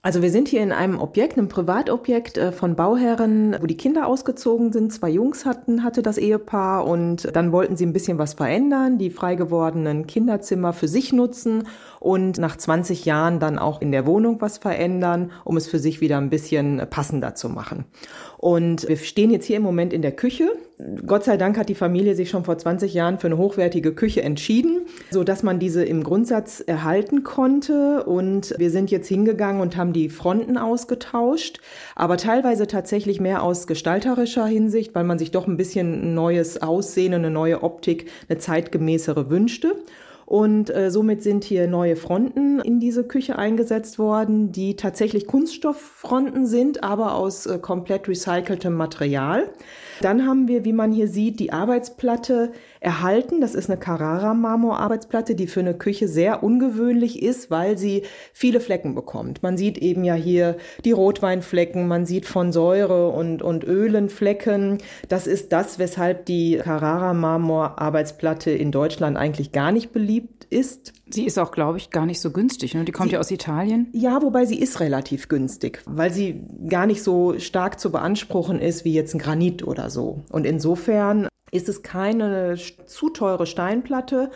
Also wir sind hier in einem Objekt, einem Privatobjekt äh, von Bauherren, wo die Kinder ausgezogen sind. Zwei Jungs hatten, hatte das Ehepaar und dann wollten sie ein bisschen was verändern, die frei gewordenen Kinderzimmer für sich nutzen und nach 20 Jahren dann auch in der Wohnung was verändern, um es für sich wieder ein bisschen passender zu machen. Und wir stehen jetzt hier im Moment in der Küche. Gott sei Dank hat die Familie sich schon vor 20 Jahren für eine hochwertige Küche entschieden, so dass man diese im Grundsatz erhalten konnte. Und wir sind jetzt hingegangen und haben die Fronten ausgetauscht, aber teilweise tatsächlich mehr aus gestalterischer Hinsicht, weil man sich doch ein bisschen ein neues Aussehen, eine neue Optik, eine zeitgemäßere wünschte. Und äh, somit sind hier neue Fronten in diese Küche eingesetzt worden, die tatsächlich Kunststofffronten sind, aber aus äh, komplett recyceltem Material. Dann haben wir, wie man hier sieht, die Arbeitsplatte erhalten. Das ist eine Carrara-Marmor-Arbeitsplatte, die für eine Küche sehr ungewöhnlich ist, weil sie viele Flecken bekommt. Man sieht eben ja hier die Rotweinflecken, man sieht von Säure und, und Ölen Flecken. Das ist das, weshalb die Carrara-Marmor-Arbeitsplatte in Deutschland eigentlich gar nicht beliebt ist. Sie ist auch, glaube ich, gar nicht so günstig. Ne? Die kommt sie, ja aus Italien. Ja, wobei sie ist relativ günstig, weil sie gar nicht so stark zu beanspruchen ist wie jetzt ein Granit oder so. Und insofern ist es keine zu teure Steinplatte.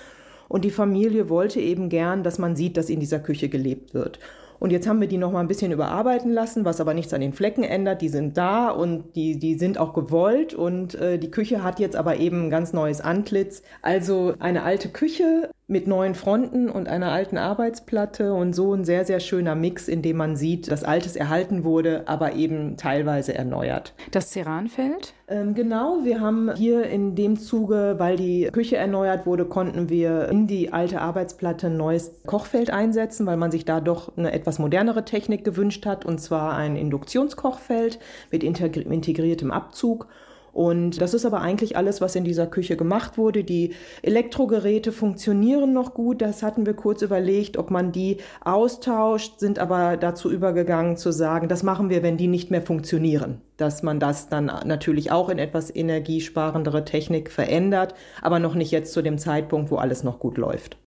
Und die Familie wollte eben gern, dass man sieht, dass in dieser Küche gelebt wird. Und jetzt haben wir die noch mal ein bisschen überarbeiten lassen, was aber nichts an den Flecken ändert. Die sind da und die, die sind auch gewollt. Und äh, die Küche hat jetzt aber eben ein ganz neues Antlitz. Also eine alte Küche mit neuen Fronten und einer alten Arbeitsplatte und so ein sehr, sehr schöner Mix, in dem man sieht, dass Altes erhalten wurde, aber eben teilweise erneuert. Das Ceranfeld? Ähm, genau, wir haben hier in dem Zuge, weil die Küche erneuert wurde, konnten wir in die alte Arbeitsplatte ein neues Kochfeld einsetzen, weil man sich da doch eine etwas modernere Technik gewünscht hat, und zwar ein Induktionskochfeld mit integriertem Abzug. Und das ist aber eigentlich alles, was in dieser Küche gemacht wurde. Die Elektrogeräte funktionieren noch gut. Das hatten wir kurz überlegt, ob man die austauscht, sind aber dazu übergegangen zu sagen, das machen wir, wenn die nicht mehr funktionieren. Dass man das dann natürlich auch in etwas energiesparendere Technik verändert, aber noch nicht jetzt zu dem Zeitpunkt, wo alles noch gut läuft.